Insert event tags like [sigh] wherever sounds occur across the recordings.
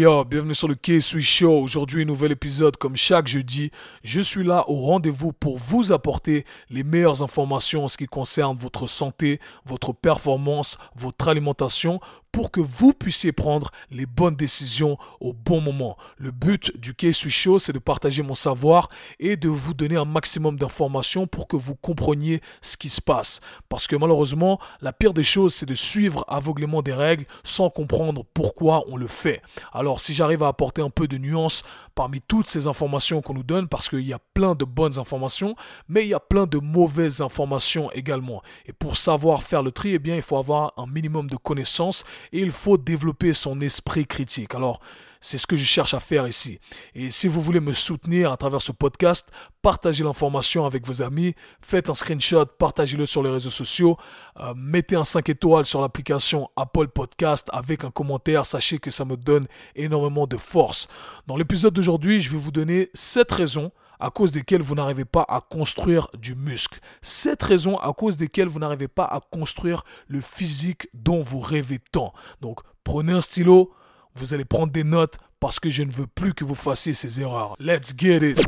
yo, bienvenue sur le K-Sui Show. Aujourd'hui, nouvel épisode comme chaque jeudi. Je suis là au rendez-vous pour vous apporter les meilleures informations en ce qui concerne votre santé, votre performance, votre alimentation pour que vous puissiez prendre les bonnes décisions au bon moment. Le but du K-Sui Show, c'est de partager mon savoir et de vous donner un maximum d'informations pour que vous compreniez ce qui se passe. Parce que malheureusement, la pire des choses, c'est de suivre aveuglément des règles sans comprendre pourquoi on le fait. Alors, si j'arrive à apporter un peu de nuance parmi toutes ces informations qu'on nous donne, parce qu'il y a plein de bonnes informations, mais il y a plein de mauvaises informations également. Et pour savoir faire le tri, eh bien, il faut avoir un minimum de connaissances et il faut développer son esprit critique. Alors, c'est ce que je cherche à faire ici. Et si vous voulez me soutenir à travers ce podcast, partagez l'information avec vos amis, faites un screenshot, partagez-le sur les réseaux sociaux, euh, mettez un 5 étoiles sur l'application Apple Podcast avec un commentaire, sachez que ça me donne énormément de force. Dans l'épisode d'aujourd'hui, je vais vous donner 7 raisons à cause desquelles vous n'arrivez pas à construire du muscle. 7 raisons à cause desquelles vous n'arrivez pas à construire le physique dont vous rêvez tant. Donc prenez un stylo, vous allez prendre des notes parce que je ne veux plus que vous fassiez ces erreurs. Let's get it.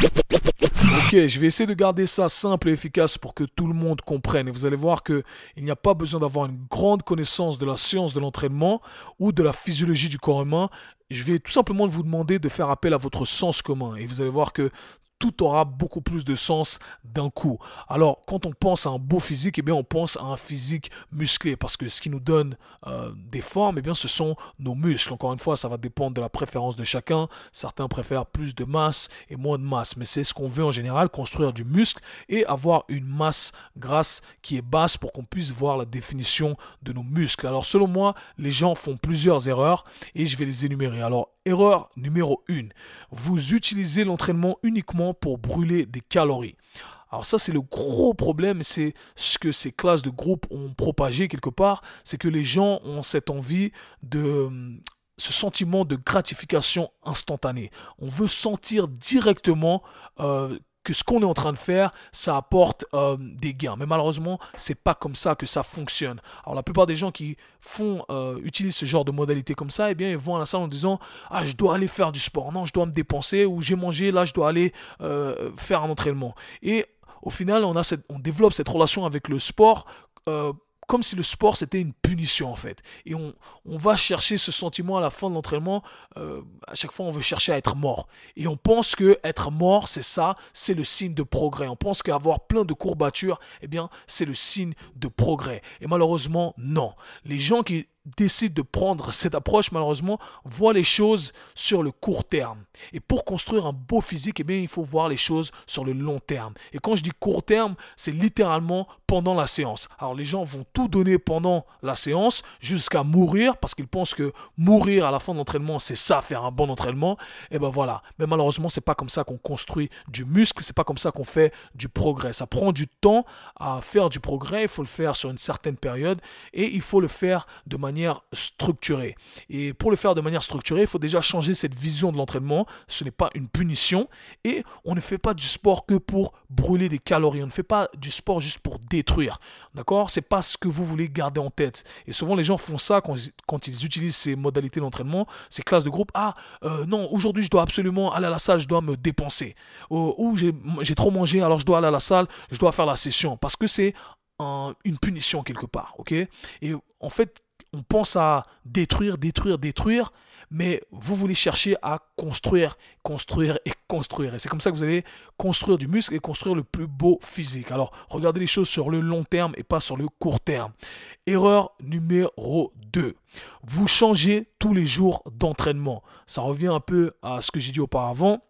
Ok, je vais essayer de garder ça simple et efficace pour que tout le monde comprenne. Et vous allez voir que il n'y a pas besoin d'avoir une grande connaissance de la science de l'entraînement ou de la physiologie du corps humain. Je vais tout simplement vous demander de faire appel à votre sens commun. Et vous allez voir que tout aura beaucoup plus de sens d'un coup. Alors, quand on pense à un beau physique, eh bien, on pense à un physique musclé parce que ce qui nous donne euh, des formes, eh bien, ce sont nos muscles. Encore une fois, ça va dépendre de la préférence de chacun. Certains préfèrent plus de masse et moins de masse, mais c'est ce qu'on veut en général, construire du muscle et avoir une masse grasse qui est basse pour qu'on puisse voir la définition de nos muscles. Alors, selon moi, les gens font plusieurs erreurs et je vais les énumérer. Alors, erreur numéro 1, vous utilisez l'entraînement uniquement pour brûler des calories. Alors ça, c'est le gros problème, c'est ce que ces classes de groupe ont propagé quelque part, c'est que les gens ont cette envie de ce sentiment de gratification instantanée. On veut sentir directement euh, que ce qu'on est en train de faire, ça apporte euh, des gains. Mais malheureusement, c'est pas comme ça que ça fonctionne. Alors la plupart des gens qui font euh, utilisent ce genre de modalité comme ça, eh bien ils vont à la salle en disant ah je dois aller faire du sport, non je dois me dépenser ou j'ai mangé là je dois aller euh, faire un entraînement. Et au final on a on développe cette relation avec le sport comme si le sport c'était une punition en fait. Et on, va chercher ce sentiment à la fin de l'entraînement. Euh, à chaque fois, on veut chercher à être mort. Et on pense que être mort, c'est ça, c'est le signe de progrès. On pense qu'avoir plein de courbatures, eh bien, c'est le signe de progrès. Et malheureusement, non. Les gens qui décide de prendre cette approche, malheureusement, voit les choses sur le court terme. Et pour construire un beau physique, eh bien, il faut voir les choses sur le long terme. Et quand je dis court terme, c'est littéralement pendant la séance. Alors les gens vont tout donner pendant la séance jusqu'à mourir parce qu'ils pensent que mourir à la fin de l'entraînement, c'est ça, faire un bon entraînement. Et ben voilà. Mais malheureusement, c'est pas comme ça qu'on construit du muscle, c'est pas comme ça qu'on fait du progrès. Ça prend du temps à faire du progrès, il faut le faire sur une certaine période et il faut le faire de manière structurée. Et pour le faire de manière structurée, il faut déjà changer cette vision de l'entraînement. Ce n'est pas une punition. Et on ne fait pas du sport que pour brûler des calories. On ne fait pas du sport juste pour détruire. D'accord? C'est pas ce que vous voulez garder en tête. Et souvent, les gens font ça quand, quand ils utilisent ces modalités d'entraînement, ces classes de groupe. Ah, euh, non, aujourd'hui, je dois absolument aller à la salle, je dois me dépenser. ou j'ai trop mangé, alors je dois aller à la salle, je dois faire la session. Parce que c'est une punition quelque part. ok? Et en fait, on pense à détruire, détruire, détruire, mais vous voulez chercher à construire, construire et construire. Et c'est comme ça que vous allez construire du muscle et construire le plus beau physique. Alors, regardez les choses sur le long terme et pas sur le court terme. Erreur numéro 2. Vous changez tous les jours d'entraînement. Ça revient un peu à ce que j'ai dit auparavant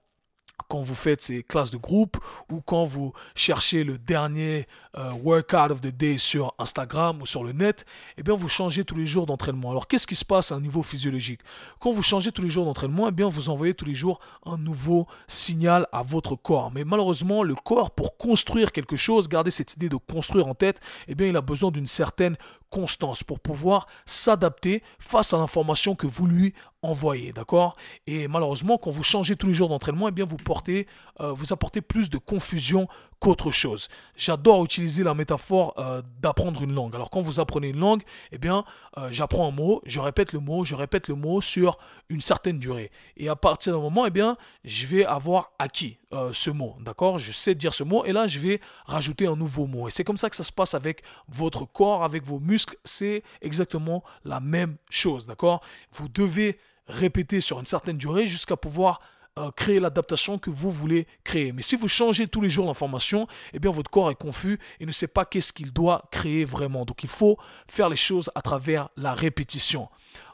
quand vous faites ces classes de groupe ou quand vous cherchez le dernier euh, workout of the day sur Instagram ou sur le net, eh bien vous changez tous les jours d'entraînement. Alors qu'est-ce qui se passe à un niveau physiologique? Quand vous changez tous les jours d'entraînement, eh bien vous envoyez tous les jours un nouveau signal à votre corps. Mais malheureusement, le corps pour construire quelque chose, garder cette idée de construire en tête, eh bien il a besoin d'une certaine constance pour pouvoir s'adapter face à l'information que vous lui envoyer, d'accord? Et malheureusement, quand vous changez tous les jours d'entraînement, eh bien vous portez, euh, vous apportez plus de confusion qu'autre chose. J'adore utiliser la métaphore euh, d'apprendre une langue. Alors quand vous apprenez une langue, eh bien euh, j'apprends un mot, je répète le mot, je répète le mot sur une certaine durée. Et à partir d'un moment, eh bien je vais avoir acquis ce mot, d'accord? Je sais dire ce mot et là je vais rajouter un nouveau mot. Et c'est comme ça que ça se passe avec votre corps, avec vos muscles. C'est exactement la même chose, d'accord? Vous devez répéter sur une certaine durée jusqu'à pouvoir euh, créer l'adaptation que vous voulez créer. Mais si vous changez tous les jours l'information, eh bien votre corps est confus et ne sait pas qu'est-ce qu'il doit créer vraiment. Donc il faut faire les choses à travers la répétition.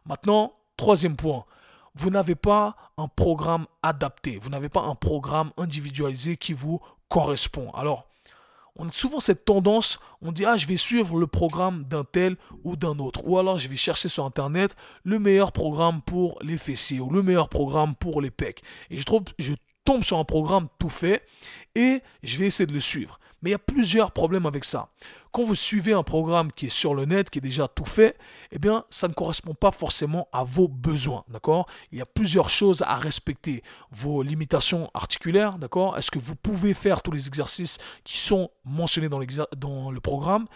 Maintenant, troisième point, vous n'avez pas un programme adapté, vous n'avez pas un programme individualisé qui vous correspond. Alors, on a souvent cette tendance, on dit ah je vais suivre le programme d'un tel ou d'un autre, ou alors je vais chercher sur internet le meilleur programme pour les fessiers ou le meilleur programme pour les pecs. Et je trouve, je tombe sur un programme tout fait et je vais essayer de le suivre. Mais il y a plusieurs problèmes avec ça. Quand vous suivez un programme qui est sur le net, qui est déjà tout fait, eh bien, ça ne correspond pas forcément à vos besoins, d'accord? Il y a plusieurs choses à respecter. Vos limitations articulaires, d'accord? Est-ce que vous pouvez faire tous les exercices qui sont mentionnés dans, le programme?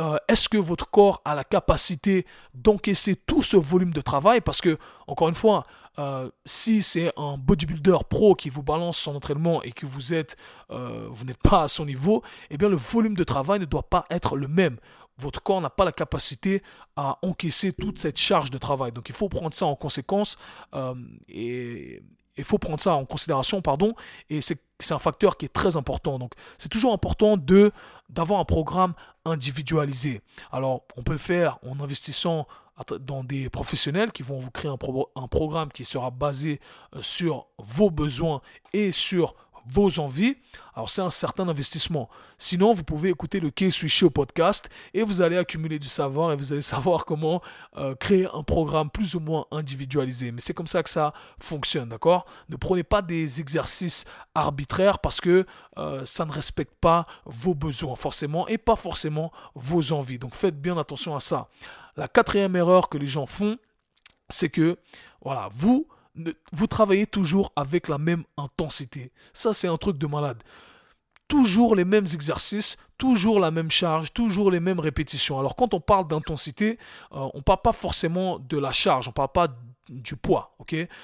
Euh, est-ce que votre corps a la capacité d'encaisser tout ce volume de travail? Parce que, encore une fois, euh, si c'est un bodybuilder pro qui vous balance son entraînement et que vous êtes, euh, vous n'êtes pas à son niveau, eh bien le volume de travail ne doit pas être le même. Votre corps n'a pas la capacité à encaisser toute cette charge de travail. Donc il faut prendre ça en conséquence euh, et il faut prendre ça en considération, pardon. Et c'est un facteur qui est très important. Donc c'est toujours important de d'avoir un programme individualisé. Alors on peut le faire en investissant dans des professionnels qui vont vous créer un, un programme qui sera basé euh, sur vos besoins et sur vos envies, alors c'est un certain investissement. Sinon, vous pouvez écouter le K Switch Show podcast et vous allez accumuler du savoir et vous allez [laughs] savoir comment euh, créer un programme plus ou moins individualisé. Mais c'est comme ça que ça fonctionne, d'accord? Ne prenez pas des exercices arbitraires parce que euh, ça ne respecte pas vos besoins forcément et pas forcément vos envies. Donc faites bien attention à ça. La quatrième erreur que les gens font, c'est que, voilà, vous, vous travaillez toujours avec la même intensité. Ça, c'est un truc de malade. Toujours les mêmes exercices, toujours la même charge, toujours les mêmes répétitions. Alors quand on parle d'intensité, euh, on ne parle pas forcément de la charge, on ne parle pas du poids,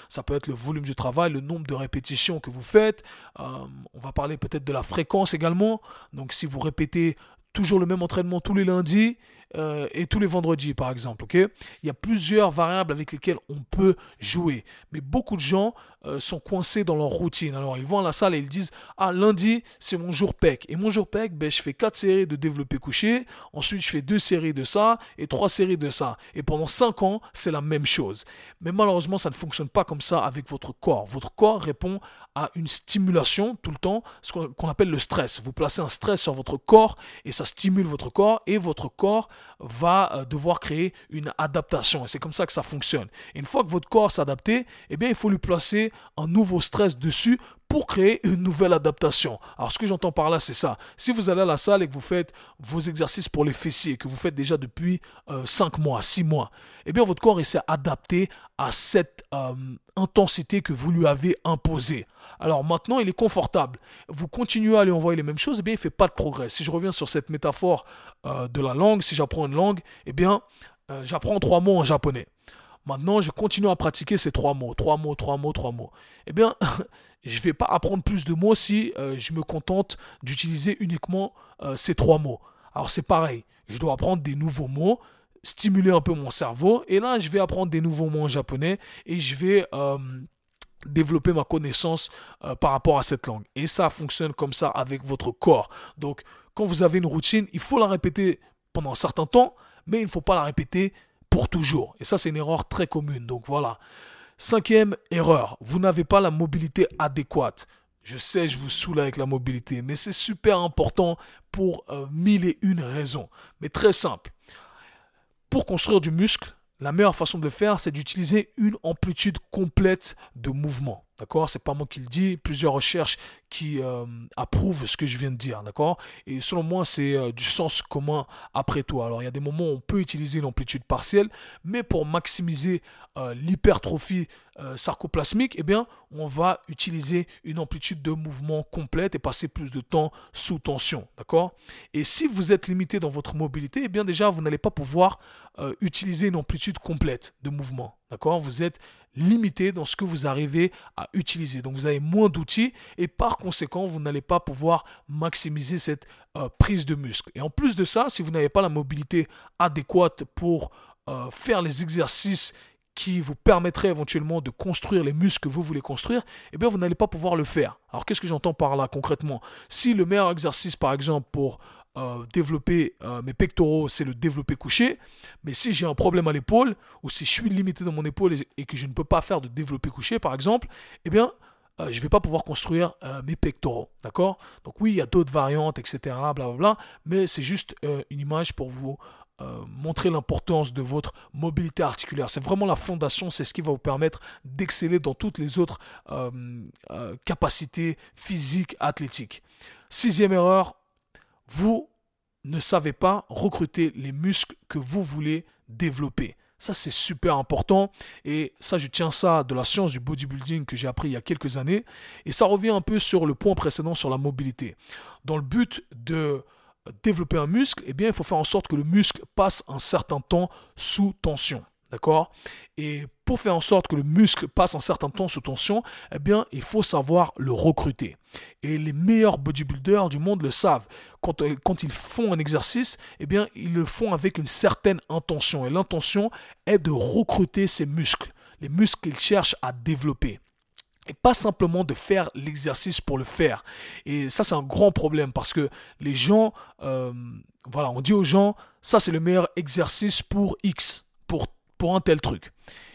Ça peut être le volume du travail, le nombre de répétitions que vous faites. Euh, on va parler peut-être de la fréquence également. Donc si vous répétez toujours le même entraînement tous les lundis, euh, et tous les vendredis, par exemple. Il y a plusieurs variables avec lesquelles on peut jouer. Mais beaucoup de gens euh, sont coincés dans leur routine. Alors, ils vont à la salle et ils disent Ah, lundi, c'est mon jour PEC. Et mon jour PEC, ben, je fais quatre séries de développé couché. Ensuite, je fais deux séries de ça et trois séries de ça. Et pendant cinq ans, c'est la même chose. Mais malheureusement, ça ne fonctionne pas comme ça avec votre corps. Votre corps répond à une stimulation tout le temps, ce qu'on appelle le stress. Vous placez un stress sur votre corps et ça stimule votre corps et votre corps va euh, devoir créer une adaptation. Et c'est comme ça que ça fonctionne. Et une fois que votre corps s'est adapté, eh bien, il faut lui placer un nouveau stress dessus pour créer une nouvelle adaptation. Alors ce que j'entends par là, c'est ça. Si vous allez à la salle et que vous faites vos exercices pour les fessiers, que vous faites déjà depuis 5 euh, mois, 6 mois, eh bien votre corps s'est adapté à cette euh, intensité que vous lui avez imposée. Alors maintenant, il est confortable. Vous continuez à lui envoyer les mêmes choses, eh bien il ne fait pas de progrès. Si je reviens sur cette métaphore euh, de la langue, si j'apprends une langue, eh bien j'apprends trois mots en japonais. Maintenant, je continue à pratiquer ces trois mots, trois mots, trois mots, trois mots. Eh bien, [laughs] je ne vais pas apprendre plus de mots si euh, je me contente d'utiliser uniquement euh, ces trois mots. Alors c'est pareil, je dois apprendre des nouveaux mots, stimuler un peu mon cerveau, et là je vais apprendre des nouveaux mots en japonais et je vais euh, développer ma connaissance par rapport à cette langue. Et ça fonctionne comme ça avec votre corps. Donc quand vous avez une routine, il faut la répéter pendant un certain temps, mais il ne faut pas la répéter toujours. Et ça c'est une erreur très commune. Donc voilà. Cinquième erreur, vous n'avez pas la mobilité adéquate. Je sais, je vous saoule avec la mobilité, mais c'est super important pour euh, mille et une raisons. Mais très simple. Pour construire du muscle, la meilleure façon de le faire, c'est d'utiliser une amplitude complète de mouvement. D'accord? C'est pas moi qui le dis, plusieurs recherches qui euh, approuvent ce que je viens de dire, d'accord? Et selon moi, c'est euh, du sens commun après tout. Alors, il y a des moments où on peut utiliser une amplitude partielle, mais pour maximiser euh, l'hypertrophie euh, sarcoplasmique, eh bien, on va utiliser une amplitude de mouvement complète et passer plus de temps sous tension. D'accord? Et si vous êtes limité dans votre mobilité, eh bien, déjà, vous n'allez pas pouvoir euh, utiliser une amplitude complète de mouvement. D'accord? Vous êtes limité dans ce que vous arrivez à utiliser. Donc, vous avez moins d'outils et par conséquent, vous n'allez pas pouvoir maximiser cette prise de muscle. Et en plus de ça, si vous n'avez pas la mobilité adéquate pour faire les exercices qui vous permettrait éventuellement de construire les muscles que vous voulez construire, eh bien vous n'allez pas pouvoir le faire. Alors qu'est-ce que j'entends par là concrètement? Si le meilleur exercice par exemple pour euh, développer euh, mes pectoraux, c'est le développer couché, mais si j'ai un problème à l'épaule, ou si je suis limité dans mon épaule et, que je ne peux pas faire de développer couché par exemple, eh bien euh, je ne vais pas pouvoir construire mes pectoraux. D'accord? Donc oui, il y a d'autres variantes, etc. Mais c'est juste une image pour vous euh, montrer l'importance de votre mobilité articulaire. C'est vraiment la fondation, c'est ce qui va vous permettre d'exceller dans toutes les autres euh, euh, capacités physiques, athlétiques. Sixième erreur, vous ne savez pas recruter les muscles que vous voulez développer. Ça, c'est super important. Et ça, je tiens ça de la science du bodybuilding que j'ai appris il y a quelques années. Et ça revient un peu sur le point précédent sur la mobilité. Dans le but de développer un muscle, eh bien, il faut faire en sorte que le muscle passe un certain temps sous tension. D'accord? Et pour faire en sorte que le muscle passe un certain temps sous tension, eh bien, il faut savoir le recruter. Et les meilleurs bodybuilders du monde le savent. Quand, euh, ils font un exercice, eh bien, ils le font avec une certaine intention. Et l'intention est de recruter ces muscles, les muscles qu'ils cherchent à développer et pas simplement de faire l'exercice pour le faire. Et ça, c'est un grand problème parce que les gens, euh, voilà, on dit aux gens, ça c'est le meilleur exercice pour X, pour, pour un tel truc.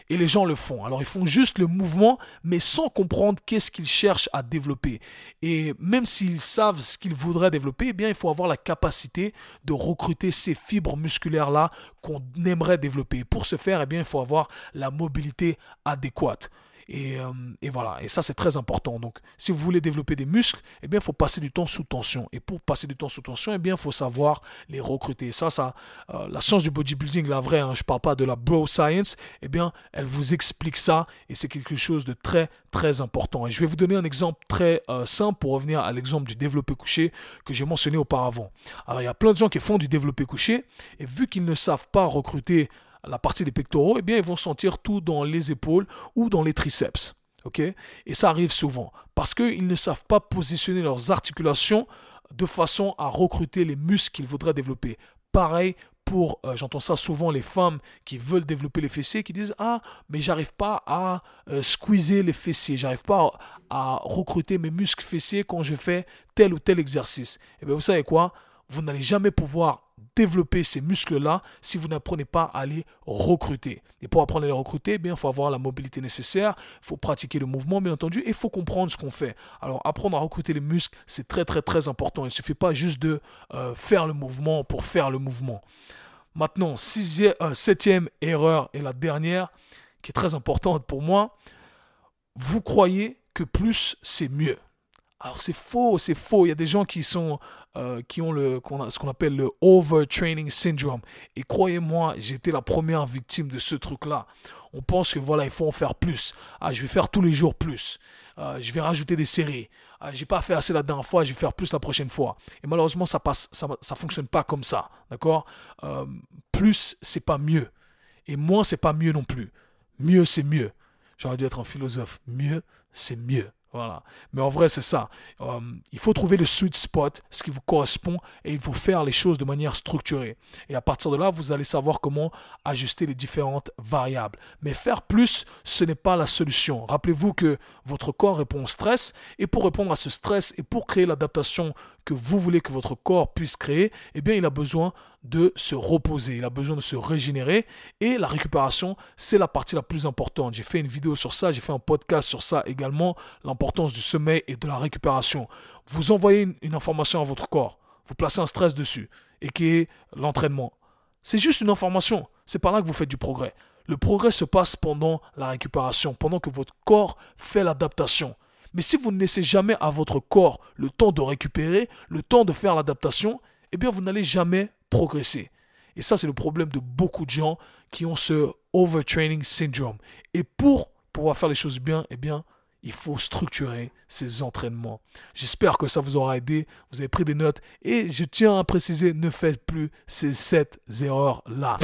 Et les gens le font. Alors ils font juste le mouvement, mais sans comprendre qu'est-ce qu'ils cherchent à développer. Et même s'ils savent ce qu'ils voudraient développer, eh bien il faut avoir la capacité de recruter ces fibres musculaires-là qu'on aimerait développer. Pour ce faire, eh bien il faut avoir la mobilité adéquate. Euh, et, voilà, et ça c'est très important. Donc si vous voulez développer des muscles, eh bien il faut passer du temps sous tension. Et pour passer du temps sous tension, eh bien il faut savoir les recruter. Ça, ça, euh, la science du bodybuilding, la vraie, hein, je ne parle pas de la bro science, eh bien elle vous explique ça et c'est quelque chose de très très important. Et je vais vous donner un exemple très euh, simple pour revenir à l'exemple du développé couché que j'ai mentionné auparavant. Alors il y a plein de gens qui font du développé couché et vu qu'ils ne savent pas recruter la partie des pectoraux, eh bien, ils vont sentir tout dans les épaules ou dans les triceps. Et ça arrive souvent parce qu'ils ne savent pas positionner leurs articulations de façon à recruter les muscles qu'ils voudraient développer. Pareil pour, euh, j'entends ça souvent, les femmes qui veulent développer les fessiers, qui disent Ah, mais j'arrive pas à euh, squeezer les fessiers, j'arrive pas à, recruter mes muscles fessiers quand je fais tel ou tel exercice. Et eh bien, vous savez quoi? Vous n'allez jamais pouvoir développer ces muscles-là si vous n'apprenez pas à les recruter. Et pour apprendre à les recruter, eh il faut avoir la mobilité nécessaire, il faut pratiquer le mouvement, bien entendu, et il faut comprendre ce qu'on fait. Alors, apprendre à recruter les muscles, c'est très, très, très important. Il ne suffit pas juste de euh, faire le mouvement pour faire le mouvement. Maintenant, sixième, euh, septième erreur et la dernière, qui est très importante pour moi, vous croyez que plus, c'est mieux. Alors c'est faux, c'est faux. Il y a des gens qui sont euh, qui ont le, ce qu'on appelle le overtraining syndrome. Et croyez-moi, j'étais la première victime de ce truc-là. On pense que voilà, il faut en faire plus. Ah, je vais faire tous les jours plus. Euh, je vais rajouter des séries. Ah, j'ai pas fait assez la dernière fois, je vais faire plus la prochaine fois. Et malheureusement, ça passe, ça, ça fonctionne pas comme ça, d'accord? Euh, Plus, c'est pas mieux, et moins, c'est pas mieux non plus. Mieux, c'est mieux. J'aurais dû être un philosophe. Mieux, c'est mieux. Voilà. Mais en vrai, c'est ça. Euh, il faut trouver le sweet spot, ce qui vous correspond, et il faut faire les choses de manière structurée. Et à partir de là, vous allez savoir comment ajuster les différentes variables. Mais faire plus, ce n'est pas la solution. Rappelez-vous que votre corps répond au stress, et pour répondre à ce stress et pour créer l'adaptation que vous voulez que votre corps puisse créer, eh bien, il a besoin de se reposer, il a besoin de se régénérer et la récupération, c'est la partie la plus importante. J'ai fait une vidéo sur ça, j'ai fait un podcast sur ça également, l'importance du sommeil et de la récupération. Vous envoyez une, information à votre corps, vous placez un stress dessus et qui est l'entraînement. C'est juste une information, c'est par là que vous faites du progrès. Le progrès se passe pendant la récupération, pendant que votre corps fait l'adaptation. Mais si vous ne laissez jamais à votre corps le temps de récupérer, le temps de faire l'adaptation, eh bien vous n'allez jamais progresser. Et ça, c'est le problème de beaucoup de gens qui ont ce overtraining syndrome. Et pour pouvoir faire les choses bien, eh bien, il faut structurer ses entraînements. J'espère que ça vous aura aidé, vous avez pris des notes et je tiens à préciser, ne faites plus ces 7 erreurs-là.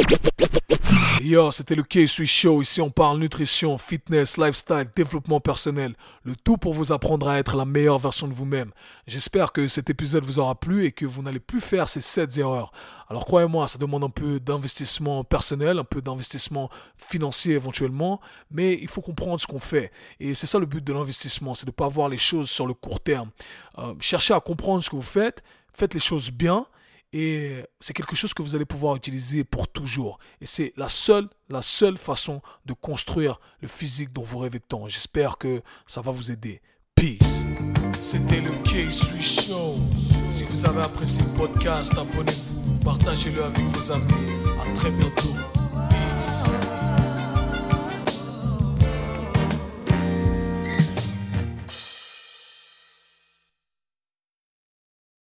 Yo, c'était le K-Sui Show. Ici, on parle nutrition, fitness, lifestyle, développement personnel. Le tout pour vous apprendre à être la meilleure version de vous-même. J'espère que cet épisode vous aura plu et que vous n'allez plus faire ces 7 erreurs. Alors, croyez-moi, ça demande un peu d'investissement personnel, un peu d'investissement financier éventuellement, mais il faut comprendre ce qu'on fait. Et c'est ça le but de l'investissement, c'est de ne pas voir les choses sur le court terme. Euh, cherchez à comprendre ce que vous faites, faites les choses bien et c'est quelque chose que vous allez pouvoir utiliser pour toujours. Et c'est la seule, la seule façon de construire le physique dont vous rêvez tant. J'espère que ça va vous aider. Peace. C'était le K-Sui Show. Si vous avez apprécié le podcast, abonnez-vous, partagez-le avec vos amis. À très bientôt. Peace.